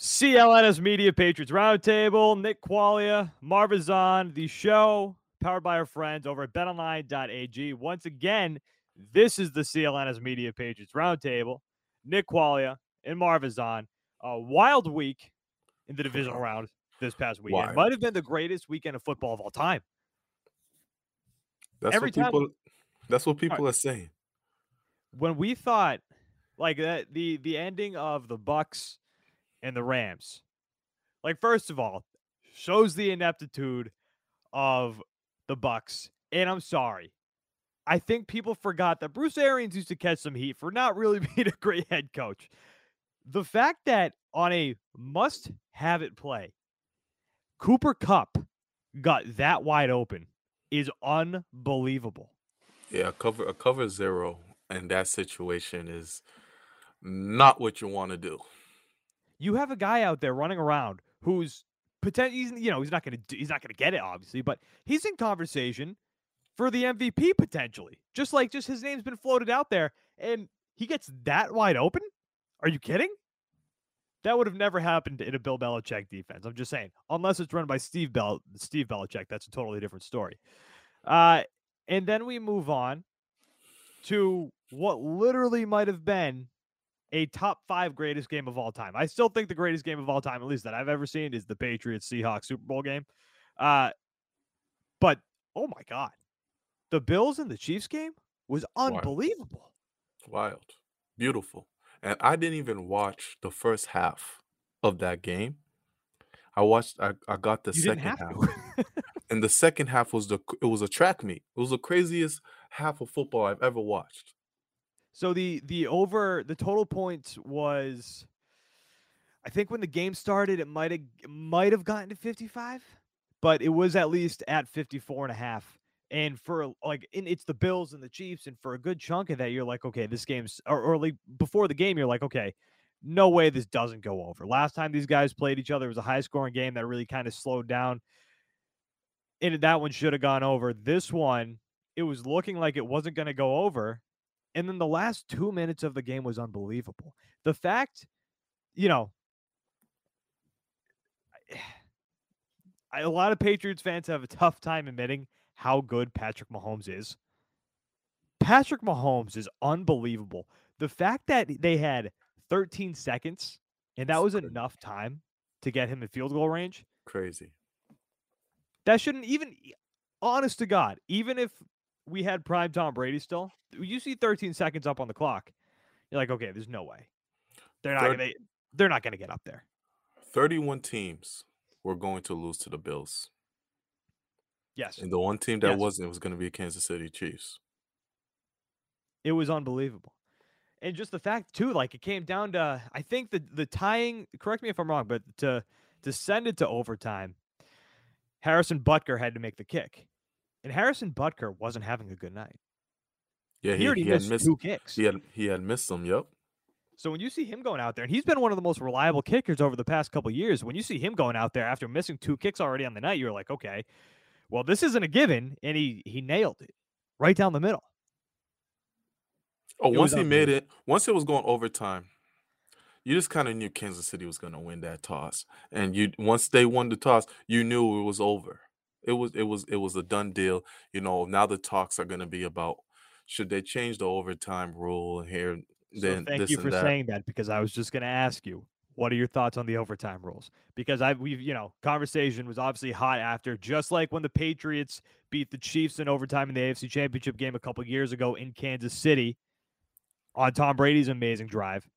CLNS Media Patriots Roundtable, Nick Quaglia, Marv Ezhan, the show powered by our friends over at betonline.ag. Once again, this is the CLNS Media Patriots Roundtable. Nick Quaglia and Marv Ezhan. A wild week in the divisional round this past weekend. Wild. Might have been the greatest weekend of football of all time. That's Every what time- people. That's what people are saying. when we thought like that the the ending of the Bucks and the Rams, like first of all, shows the ineptitude of the Bucks. And I'm sorry. I think people forgot that Bruce Arians used to catch some heat for not really being a great head coach. The fact that on a must have it play, Cooper Kupp got that wide open is unbelievable. Yeah, a cover a cover zero in that situation is not what you want to do. You have a guy out there running around who's potentially, you know, he's not going to, he's not going to get it, obviously, but he's in conversation for the MVP potentially. Just like, just his name's been floated out there, and he gets that wide open. Are you kidding? That would have never happened in a Bill Belichick defense. I'm just saying, unless it's run by Steve Bell, Steve Belichick, that's a totally different story. Uh, and then we move on to what literally might have been a top five greatest game of all time. I still think the greatest game of all time, at least that I've ever seen, is the Patriots Seahawks Super Bowl game. Uh, but oh my god, the Bills and the Chiefs game was unbelievable. Wild, beautiful, and I didn't even watch the first half of that game. I watched. I, I got the you second half, and the second half was the. It was a track meet. It was the craziest half of football I've ever watched. So the the over the total points was, I think when the game started, it might have might have gotten to 55, but it was at least at 54 and a half. And for like, it's the Bills and the Chiefs, and for a good chunk of that, you're like, okay, this game's or, or like before the game, you're like, okay, no way this doesn't go over. Last time these guys played each other, it was a high scoring game that really kind of slowed down. And that one should have gone over. This one, it was looking like it wasn't going to go over. And then the last two minutes of the game was unbelievable. The fact, you know, I- a lot of Patriots fans have a tough time admitting how good Patrick Mahomes is. Patrick Mahomes is unbelievable. The fact that they had 13 seconds and that was enough time to get him in field goal range, Crazy. that shouldn't even, honest to God, even if we had prime Tom Brady still, you see 13 seconds up on the clock, you're like, okay, there's no way. They're not Third- gonna they're not gonna get up there. Thirty-one teams were going to lose to the Bills, Yes. and the one team that Yes. wasn't was going to be Kansas City Chiefs. It was unbelievable. And just the fact too, like it came down to I think the the tying, correct me if I'm wrong, but to to send it to overtime, Harrison Butker had to make the kick. And Harrison Butker wasn't having a good night. Yeah, He, he, already he had missed, missed. two kicks. He had he had missed them. Yep. So when you see him going out there, and he's been one of the most reliable kickers over the past couple years, when you see him going out there after missing two kicks already on the night, you're like, okay, well, this isn't a given, and he he nailed it right down the middle. Oh, It once he made it, once it was going overtime, you just kind of knew Kansas City was going to win that toss. And you once they won the toss, you knew it was over. It was it was it was a done deal. You know, now the talks are going to be about should they change the overtime rule here So then thank this you for that. saying that because I was just going to ask you, what are your thoughts on the overtime rules? Because I we've you know conversation was obviously hot after just like when the Patriots beat the Chiefs in overtime in the AFC Championship game a couple years ago in Kansas City on Tom Brady's amazing drive.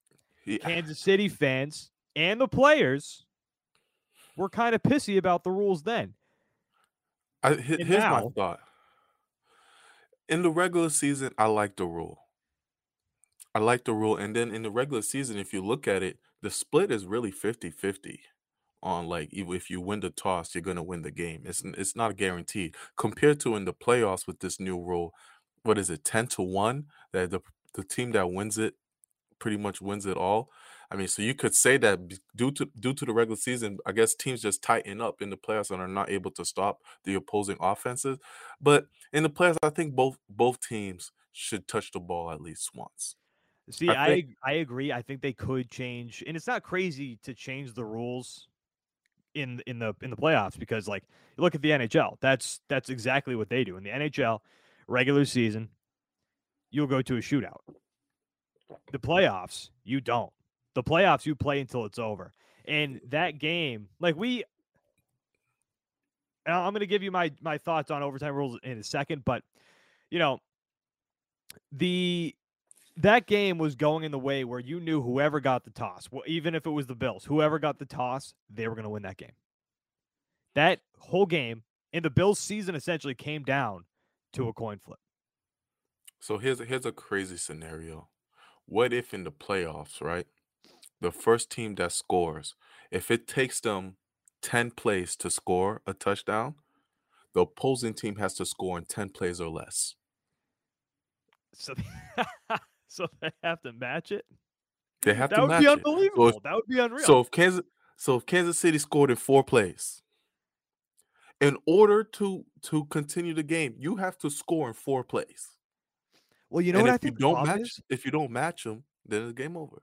He- Kansas City fans and the players were kind of pissy about the rules then. I, And here's my now- thought. In the regular season, I like the rule. I like the rule. And then in the regular season, if you look at it, the split is really 50 50 on like even if you win the toss, you're going to win the game. It's, n- it's not guaranteed. Compared to in the playoffs with this new rule, what is it, 10 to 1? That the, the team that wins it pretty much wins it all. I mean, so you could say that due to due to the regular season, I guess teams just tighten up in the playoffs and are not able to stop the opposing offenses. But in the playoffs, I think both both teams should touch the ball at least once. See, I I think ag- I agree. I think they could change, and it's not crazy to change the rules in in the in the playoffs because like you look at the NHL, that's that's exactly what they do in the NHL regular season. You'll go to a shootout. The playoffs, you don't. The playoffs, you play until it's over. And that game, like we, I'm going to give you my my thoughts on overtime rules in a second, but you know, the that game was going in the way where you knew whoever got the toss, well, even if it was the Bills, whoever got the toss, they were going to win that game. That whole game and the Bills' season essentially came down to a coin flip. so. Here's here's a crazy scenario. What if in the playoffs, right? The first team that scores, if it takes them ten plays to score a touchdown, the opposing team has to score in ten plays or less. So, so they have to match it. They have That to would match be it. unbelievable. that would be unreal. So if Kansas, so if Kansas City scored in four plays, in order to to continue the game, you have to score in four plays. well, you know and what I if you think the don't match, is? if you don't match them, then it's game over.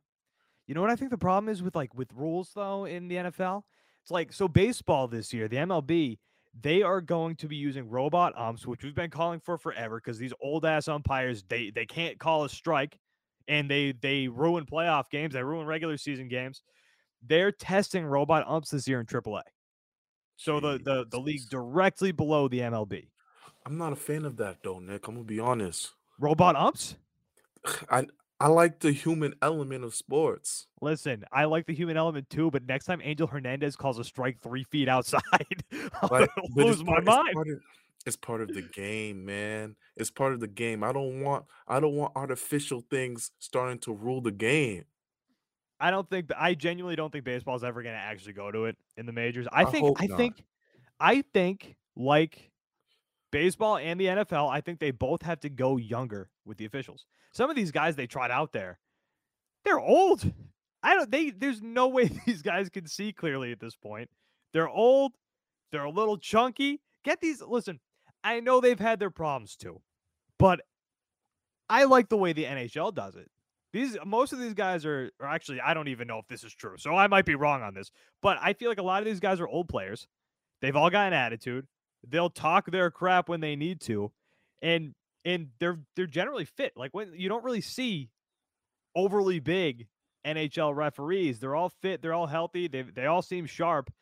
You know what I think the problem is with like with rules though in the NFL? It's like so baseball this year, the MLB, they are going to be using robot umps, which we've been calling for forever because these old ass umpires they they can't call a strike and they they ruin playoff games, they ruin regular season games. They're testing robot umps this year in AAA. So the the the league directly below the MLB. I'm not a fan of that though, Nick. I'm gonna be honest. Robot umps? I I like the human element of sports. Listen, I like the human element too, but next time Angel Hernandez calls a strike three feet outside, gonna but it's lose my part, it's mind. part of it's part of the game, man. It's part of the game. I don't want I don't want artificial things starting to rule the game. I don't think I genuinely don't think baseball's ever going to actually go to it in the majors. I I think I not. think I think like baseball and the NFL, I think they both have to go younger with the officials. Some of these guys they tried out there, they're old. I don't they there's no way these guys can see clearly at this point. They're old, they're a little chunky. Get these listen, I know they've had their problems too. But I like the way the NHL does it. These most of these guys are, or actually, I don't even know if this is true. So I might be wrong on this, but I feel like a lot of these guys are old players. They've all got an attitude. They'll talk their crap when they need to, and and they're they're generally fit. Like when you don't really see overly big NHL referees. They're all fit. They're all healthy. They they all seem sharp.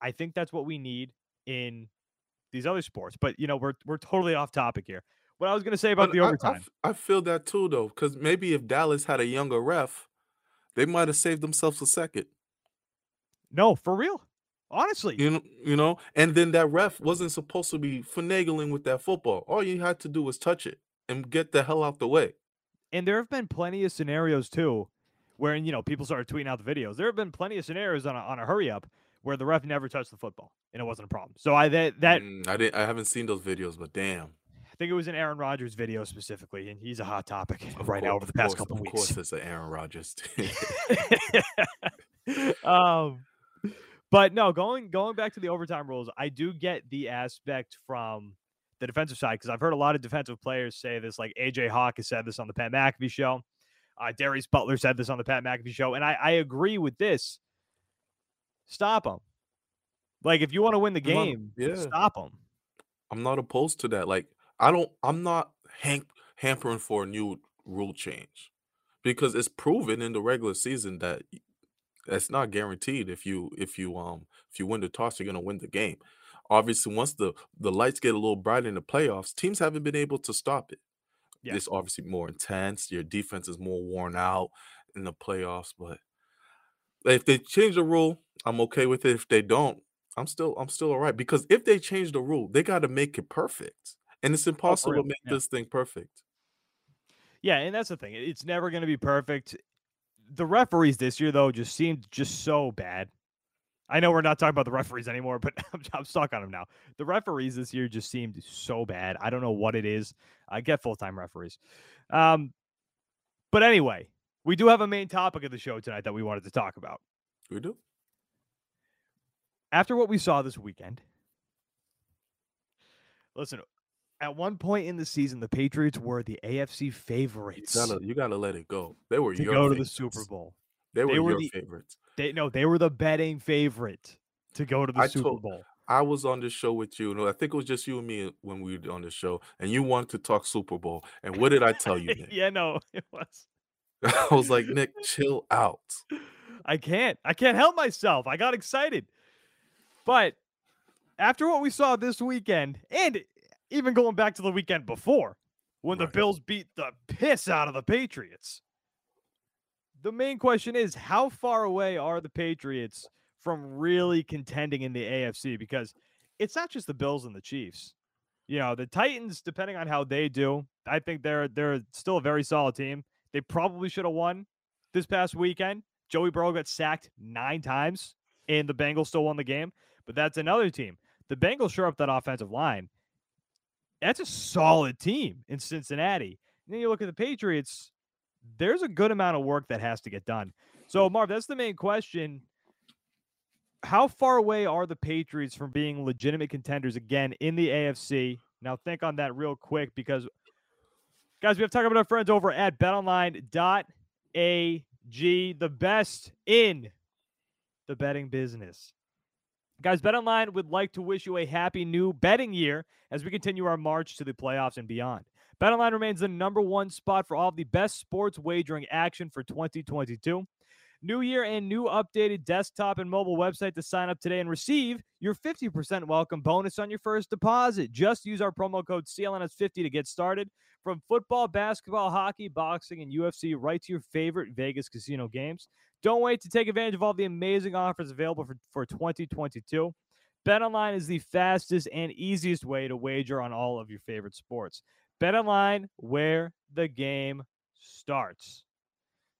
I think that's what we need in these other sports. But you know, we're we're totally off topic here. What I was going to say about But the I, I overtime. f- I feel that too, though, because maybe if Dallas had a younger ref, they might have saved themselves a second. No, for real. Honestly, You know, you know, and then that ref wasn't supposed to be finagling with that football. All you had to do was touch it and get the hell out the way. and there have been plenty of scenarios too, where you know people started tweeting out the videos. There have been plenty of scenarios on a, on a hurry up where the ref never touched the football and it wasn't a problem. So I that that Mm, I didn't. I haven't seen those videos, but damn. I think it was an Aaron Rodgers video specifically, and he's a hot topic Of right cour- now over the past course- couple of weeks. Of course, it's an Aaron Rodgers. um, but no, going going back to the overtime rules, I do get the aspect from the defensive side because I've heard a lot of defensive players say this. Like AJ Hawk has said this on the Pat McAfee show. Uh, Darius Butler said this on the Pat McAfee show, and I, I agree with this. Stop them. Like if you want to win the game, yeah. stop them. I'm not opposed to that. Like, I don't. I'm not hank, hampering for a new rule change because it's proven in the regular season that that's not guaranteed. If you if you um if you win the toss, you're gonna win the game. Obviously, once the the lights get a little bright in the playoffs, teams haven't been able to stop it. Yeah. It's obviously more intense. Your defense is more worn out in the playoffs. But if they change the rule, I'm okay with it. If they don't, I'm still I'm still all right. Because if they change the rule, they got to make it perfect, and it's impossible real, to make yeah. this thing perfect. Yeah, and that's the thing. It's never going to be perfect. The referees this year, though, just seemed just so bad. I know we're not talking about the referees anymore, but I'm, I'm stuck on them now. The referees this year just seemed so bad. I don't know what it is. I get full time referees. Um, but anyway, we do have a main topic of the show tonight that we wanted to talk about. We do. After what we saw this weekend, listen, At one point in the season, the Patriots were the AFC You favorites gotta you gotta let it go. They were to your go to the Super. Bowl. They were They were your the favorites. they no, they were the betting favorite to go to the I Super told Bowl. I was on this show with you, and I think it was just you and me when we were on the show, and you wanted to talk Super Bowl. And what did I tell you, Nick? yeah, no, it was. I was like, Nick, chill out. I can't. I can't help myself. I got excited. But after what we saw this weekend, and even going back to the weekend before, when the Bills beat the piss out of the Patriots, the main question is how far away are the Patriots from really contending in the AFC? Because it's not just the Bills and the Chiefs. You know, the Titans, depending on how they do, I think they're they're still a very solid team. They probably should have won this past weekend. Joey Burrow got sacked nine times, and the Bengals still won the game. But that's another team. The Bengals shore up that offensive line. That's a solid team in Cincinnati. And then you look at the Patriots, there's a good amount of work that has to get done. So, Marv, that's the main question. How far away are the Patriots from being legitimate contenders again in the AFC? Now, think on that real quick because, guys, we have to talk about our friends over at betonline.ag, the best in the betting business. Guys, BetOnline would like to wish you a happy new betting year as we continue our march to the playoffs and beyond. BetOnline remains the number one spot for all of the best sports wagering action for 2022. New year and new updated desktop and mobile website to sign up today and receive your 50% welcome bonus on your first deposit. Just use our promo code CLNS50 to get started. From football, basketball, hockey, boxing, and UFC, right to your favorite Vegas casino games. Don't wait to take advantage of all the amazing offers available for, for 2022. BetOnline is the fastest and easiest way to wager on all of your favorite sports. BetOnline, where the game starts.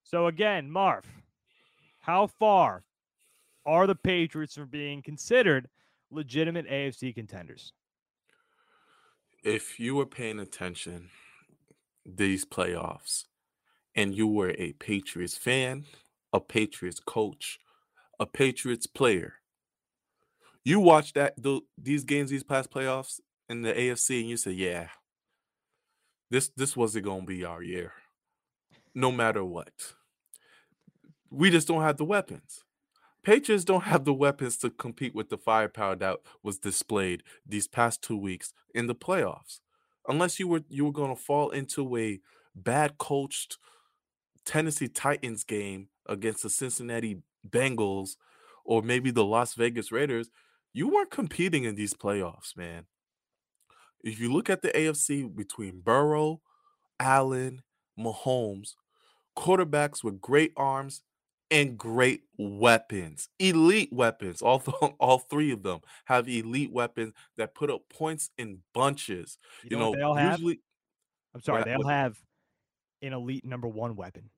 So again, Marv, how far are the Patriots from being considered legitimate AFC contenders? If you were paying attention these playoffs and you were a Patriots fan, a Patriots coach, a Patriots player, you watch that the, these games these past playoffs in the AFC and you say, "Yeah, this this wasn't going to be our year. No matter what. We just don't have the weapons." Patriots don't have the weapons to compete with the firepower that was displayed these past two weeks in the playoffs. Unless you were you were going to fall into a bad coached Tennessee Titans game against the Cincinnati Bengals or maybe the Las Vegas Raiders, you weren't competing in these playoffs, man. If you look at the AFC between Burrow, Allen, Mahomes, quarterbacks with great arms and great weapons, elite weapons. Although all three of them have elite weapons that put up points in bunches. You, You know, know, they all have? I'm sorry, they all have an elite number one weapon.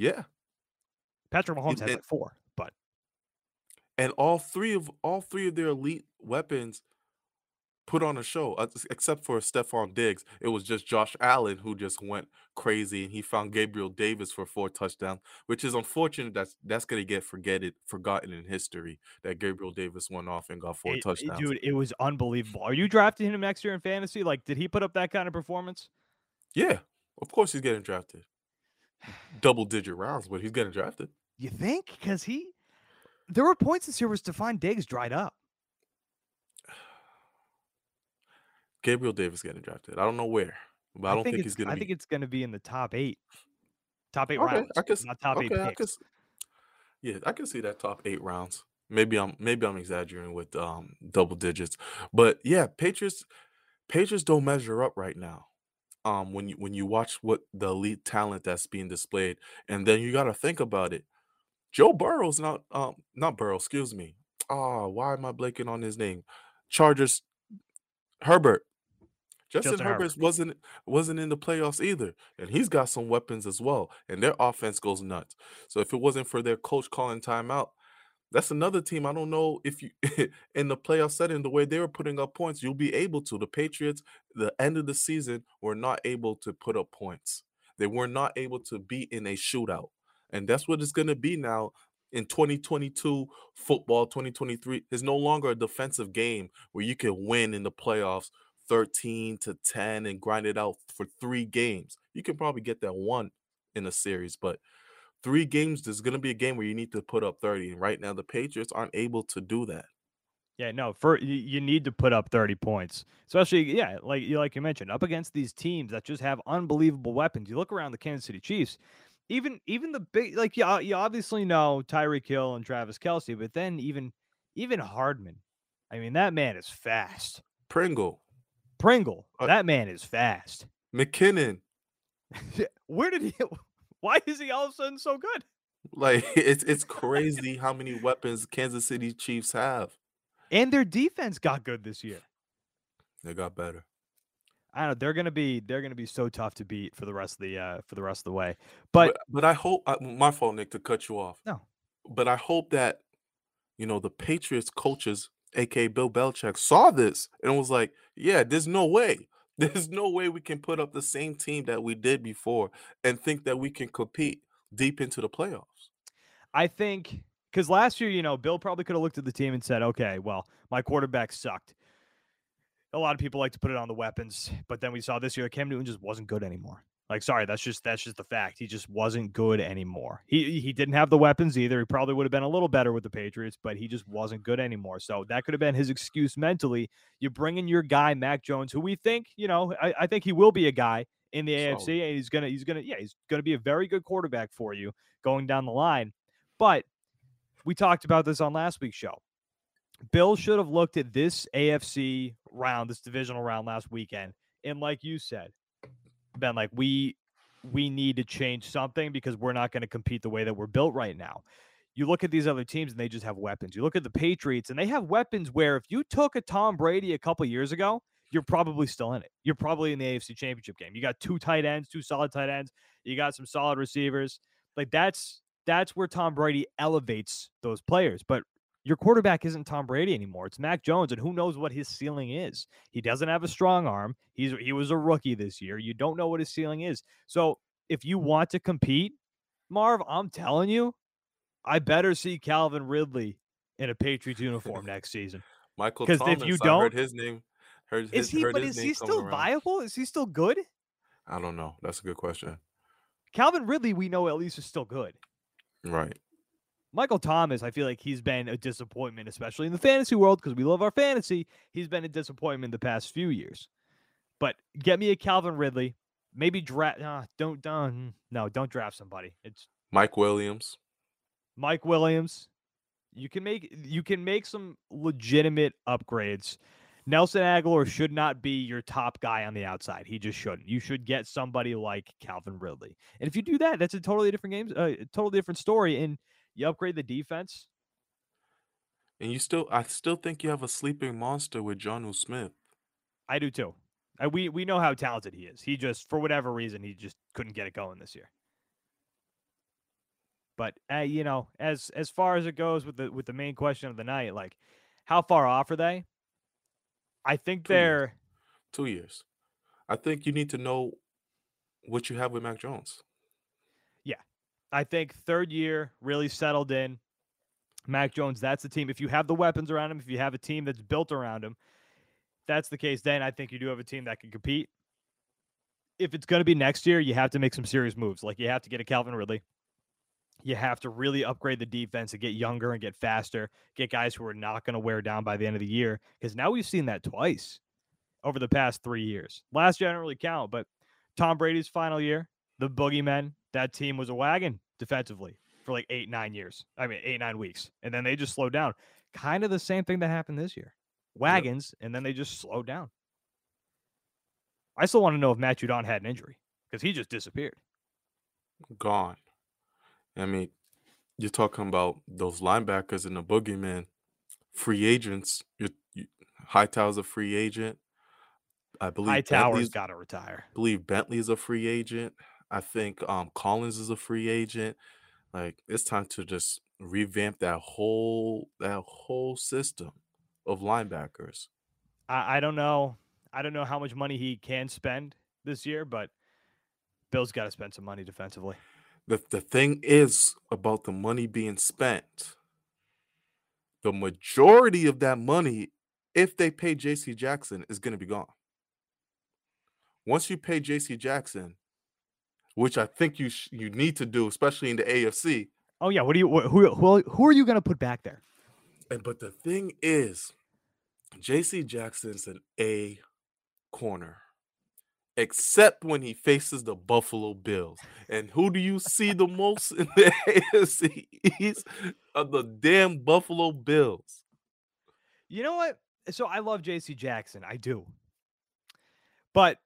Yeah, Patrick Mahomes It- has like four, but and all three of all three of their elite weapons put on a show, uh, except for Stefon Diggs. It was just Josh Allen who just went crazy, and he found Gabriel Davis for four touchdowns, which is unfortunate. That's that's gonna get forgetted, forgotten in history that Gabriel Davis went off and got four it- touchdowns. dude, it was unbelievable. Are you drafting him next year in fantasy? Like, did he put up that kind of performance? Yeah, of course he's getting drafted. Double digit rounds, but he's getting drafted. You think? Because he, there were points this year where Stefon Diggs dried up. Gabriel Davis getting drafted. I don't know where, but I don't think, it's, he's gonna I be. think it's going to be in the top eight, top eight Okay, rounds, I guess- not top eight okay, I picks. can, yeah, I can see that top eight rounds. Maybe I'm maybe I'm exaggerating with um double digits, but yeah, Patriots Patriots don't measure up right now. Um, when you when you watch what the elite talent that's being displayed, and then you got to think about it. Joe Burrow's not um not Burrow, excuse me. Oh, why am I blanking on his name? Chargers Herbert. Justin, Justin. Herbert wasn't wasn't in the playoffs either, and he's got some weapons as well, and their offense goes nuts. So if it wasn't for their coach calling timeout, that's another team. I don't know if you in the playoff setting, the way they were putting up points, you'll be able to. The Patriots, the end of the season, were not able to put up points. They were not able to be in a shootout, and that's what it's going to be now in 2022 football. 2023 is no longer a defensive game where you can win in the playoffs 13 to 10 and grind it out for three games. You can probably get that one in a series, but three games, there's going to be a game where you need to put up 30. And right now, the Patriots aren't able to do that. Yeah, no, for you need to put up 30 points. Especially, yeah, like you like you mentioned, up against these teams that just have unbelievable weapons. You look around the Kansas City Chiefs, even even the big like you, you obviously know Tyreek Hill and Travis Kelce, but then even even Hardman. I mean, that man is fast. Pringle. Pringle. Uh, that man is fast. McKinnon. Where did he why is he all of a sudden so good? Like it's it's crazy how many weapons Kansas City Chiefs have. And their defense got good this year. They got better. I don't know. They're gonna be they're gonna be so tough to beat for the rest of the uh for the rest of the way. But but, but I hope I, my fault, Nick, to cut you off. No. But I hope that you know the Patriots coaches, aka Bill Belichick, saw this and was like, "Yeah, there's no way, there's no way we can put up the same team that we did before and think that we can compete deep into the playoffs." I think because last year, you know, Bill probably could have looked at the team and said, okay, well, my quarterback sucked. A lot of people like to put it on the weapons, but then we saw this year Cam Newton just wasn't good anymore. Like, sorry, that's just that's just the fact. He just wasn't good anymore. He he didn't have the weapons either. He probably would have been a little better with the Patriots, but he just wasn't good anymore. So that could have been his excuse mentally. You bring in your guy Mac Jones, who we think, you know, I, I think he will be a guy in the AFC, and he's gonna he's gonna yeah he's gonna be a very good quarterback for you going down the line. But we talked about this on last week's show. Bill should have looked at this AFC round, this divisional round last weekend, and like you said, Ben, like we we need to change something because we're not going to compete the way that we're built right now. You look at these other teams and they just have weapons. You look at the Patriots and they have weapons where if you took a Tom Brady a couple years ago, you're probably still in it. You're probably in the AFC Championship game. You got two tight ends, two solid tight ends. You got some solid receivers. Like that's that's where Tom Brady elevates those players. But your quarterback isn't Tom Brady anymore. It's Mac Jones, and who knows what his ceiling is. He doesn't have a strong arm. He's he was a rookie this year. You don't know what his ceiling is. So if you want to compete, Marv, I'm telling you, I better see Calvin Ridley in a Patriots uniform next season. Michael Thomas, if you don't, I heard his name. Heard his, is he? but is he still around. viable? Is he still good? I don't know. That's a good question. Calvin Ridley, we know at least is still good. Right. Michael Thomas, I feel like he's been a disappointment, especially in the fantasy world, because we love our fantasy. He's been a disappointment the past few years. But get me a Calvin Ridley. Maybe draft. Uh, don't, don't, no, don't draft somebody. It's Mike Williams. Mike Williams. You can make you can make some legitimate upgrades Nelson Agholor should not be your top guy on the outside. He just shouldn't. You should get somebody like Calvin Ridley. And if you do that, that's a totally different game, uh, a totally different story. And you upgrade the defense. And you still, I still think you have a sleeping monster with Jonnu Smith. I do too. Uh, we we know how talented he is. He just, for whatever reason, he just couldn't get it going this year. But uh, you know, as as far as it goes with the with the main question of the night, like how far off are they? I think Two they're Two years. I think you need to know what you have with Mac Jones. I think third year really settled in. Mac Jones, that's the team. If you have the weapons around him, if you have a team that's built around him, that's the case. Then I think you do have a team that can compete. If it's going to be next year, you have to make some serious moves. Like you have to get a Calvin Ridley. You have to really upgrade the defense and get younger and get faster, get guys who are not going to wear down by the end of the year. Because now we've seen that twice over the past three years. Last year, I don't really count, but Tom Brady's final year, the boogeymen, that team was a wagon defensively for like eight, nine years. I mean, eight, nine weeks. And then they just slowed down. Kind of the same thing that happened this year. Wagons, yep. and then they just slowed down. I still want to know if Matt Judon had an injury because he just disappeared. Gone. I mean, you're talking about those linebackers and the boogeyman, free agents. You, you, Hightower's a free agent. I believe Hightower's got to retire. I believe Bentley is a free agent. I think um, Collins is a free agent. Like it's time to just revamp that whole that whole system of linebackers. I, I don't know. I don't know how much money he can spend this year, but Bill's got to spend some money defensively the, the thing is about the money being spent the majority of that money if they pay jc jackson is going to be gone once you pay J.C. Jackson, which I think you sh- you need to do, especially in the AFC. Oh yeah, what do you wh- who who who are you going to put back there? And but the thing is, J.C. Jackson's an A corner, except when he faces the Buffalo Bills. And who do you see the most in the AFC East? Of the damn Buffalo Bills. You know what? So I love JC Jackson. I do. But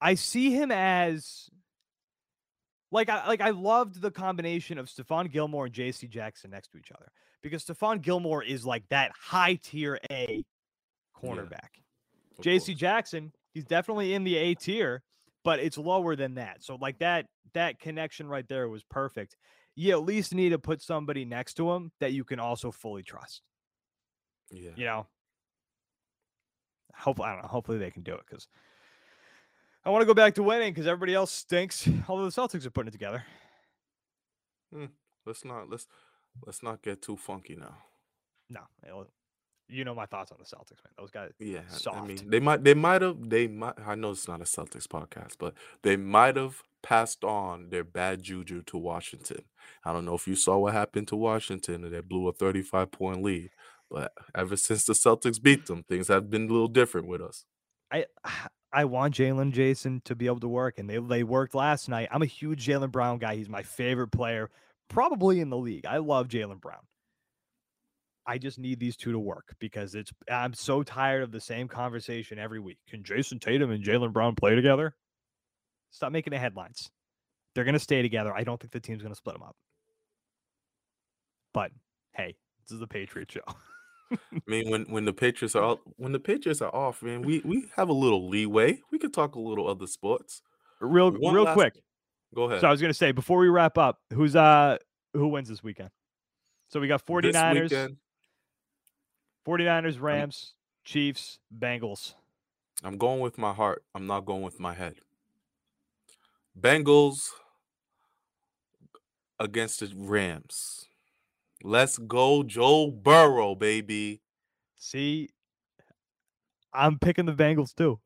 I see him as like I like I loved the combination of Stephon Gilmore and JC Jackson next to each other because Stephon Gilmore is like that high tier A cornerback. of JC. Jackson, he's definitely in the A tier, but it's lower than that. So like that that connection right there was perfect. You at least need to put somebody next to him that you can also fully trust. Yeah. You know. Hopefully, I don't know. Hopefully they can do it because I want to go back to winning because everybody else stinks. Although the Celtics are putting it together. Hmm, let's not let's let's not get too funky now. No, you know my thoughts on the Celtics, man. Those guys. Yeah, I- I mean they might they might have they might I know it's not a Celtics podcast, but they might have passed on their bad juju to Washington. I don't know if you saw what happened to Washington and they blew a 35 point lead, but ever since the Celtics beat them, things have been a little different with us. I I want Jaylen Jayson to be able to work, and they they worked last night. I'm a huge Jaylen Brown guy. He's my favorite player, probably in the league. I love Jaylen Brown. I just need these two to work because it's I'm so tired of the same conversation every week. Can Jayson Tatum and Jaylen Brown play together? Stop making the headlines. They're gonna stay together. I don't think the team's gonna split them up. But hey, this is the Patriot show. I mean, when when the Patriots are out, when the Patriots are off, man, we we have a little leeway. We could talk a little other sports. real One real last- quick. Go ahead. So I was gonna say before we wrap up, who's uh who wins this weekend? So we got This 49ers, weekend, 49ers, Rams, Chiefs, Bengals. I'm going with my heart. I'm not going with my head. Bengals against the Rams. Let's go, Joe Burrow, baby. See, I'm picking the Bengals too.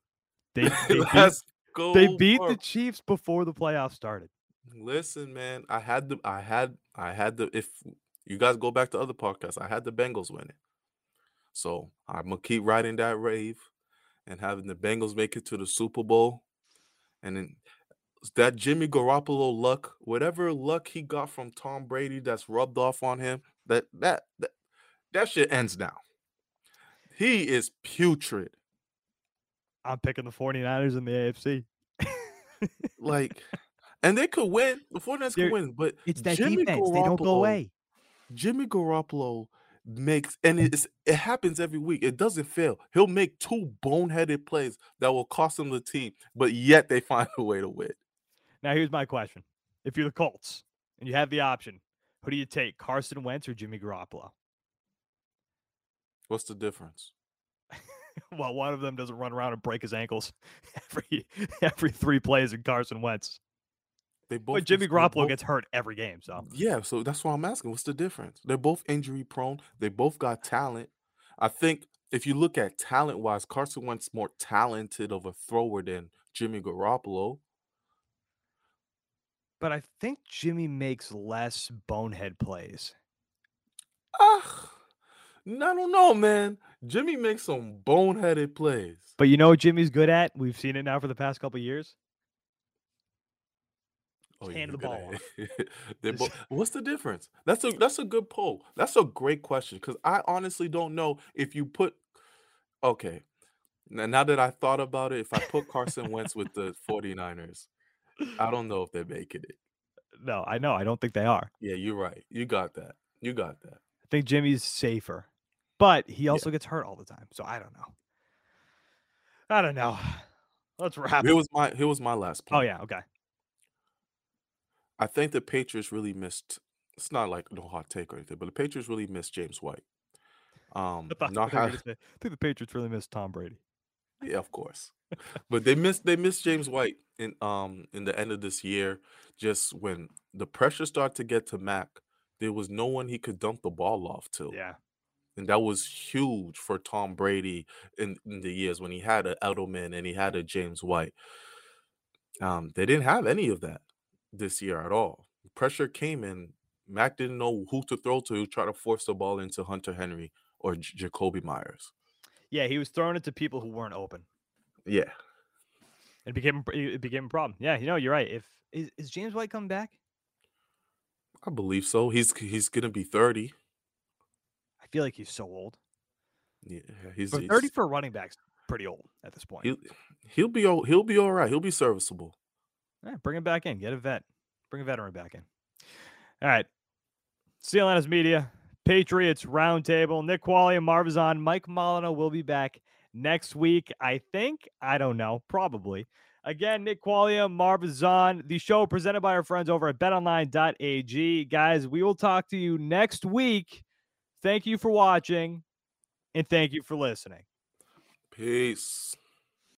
They they beat, go. they beat Burrow. the Chiefs before the playoffs started. Listen, man, I had the I had I had the if you guys go back to other podcasts, I had the Bengals winning. So I'm gonna keep riding that rave and having the Bengals make it to the Super Bowl. And then that Jimmy Garoppolo luck, whatever luck he got from Tom Brady that's rubbed off on him, that that that, that shit ends now. He is putrid. I'm picking the 49ers in the AFC. Like, and they could win. The 49ers They're- could win, but It's that Jimmy defense. They don't go away. Jimmy Garoppolo makes and it's it happens every week. It doesn't fail. He'll make two boneheaded plays that will cost him the team, but yet they find a way to win. Now here's my question: If you're the Colts and you have the option, who do you take, Carson Wentz or Jimmy Garoppolo? What's the difference? well, one of them doesn't run around and break his ankles every every three plays in Carson Wentz. They both But Jimmy Garoppolo both- gets hurt every game, so Yeah, so that's why I'm asking. What's the difference? They're both injury prone. They both got talent. I think if you look at talent wise, Carson Wentz more talented of a thrower than Jimmy Garoppolo. But I think Jimmy makes less bonehead plays. Ah, I don't know, man. Jimmy makes some boneheaded plays. But you know what Jimmy's good at? We've seen it now for the past couple years. Oh, hand you're the ball gonna- They're Just- both- What's the difference? That's a that's a good poll. That's a great question because I honestly don't know if you put. Okay, now, now that I thought about it, if I put Carson Wentz with the 49ers, I don't know if they're making it. No, I know. I don't think they are. Yeah, you're right. You got that. You got that. I think Jimmy's safer, but he also gets hurt all the time. So I don't know. I don't know. Let's wrap. Here was my here was my last Oh yeah, okay. I think the Patriots really missed. It's not like no hot take or anything, but the Patriots really missed James White. Um, I, I, not thought you were ha- gonna say- I think the Patriots really missed Tom Brady. Yeah, of course. But they missed they missed James White in um in the end of this year. Just when the pressure started to get to Mac, there was no one he could dump the ball off to. Yeah. And that was huge for Tom Brady in, in the years when he had an Edelman and he had a James White. Um, they didn't have any of that this year at all. Pressure came in. Mac didn't know who to throw to, try to force the ball into Hunter Henry or J- Jakobi Meyers. Yeah, he was throwing it to people who weren't open. Yeah. It became it became a problem. Yeah, you know, you're right. If is, is James White coming back? I believe so. He's he's gonna be 30. I feel like he's so old. Yeah, he's, But he's 30 for running back's pretty old at this point. he'll he'll be all he'll be all right. He'll be serviceable. Yeah, bring him back in. Get a vet. Bring a veteran back in. All right. CLNS Media, Patriots Roundtable, Nick Quaglia, Marvazon, Mike Molino will be back next week. I think. I don't know. Probably. Again, Nick Quaglia, Marvazon, the show presented by our friends over at betonline.ag. Guys, we will talk to you next week. Thank you for watching and thank you for listening. Peace.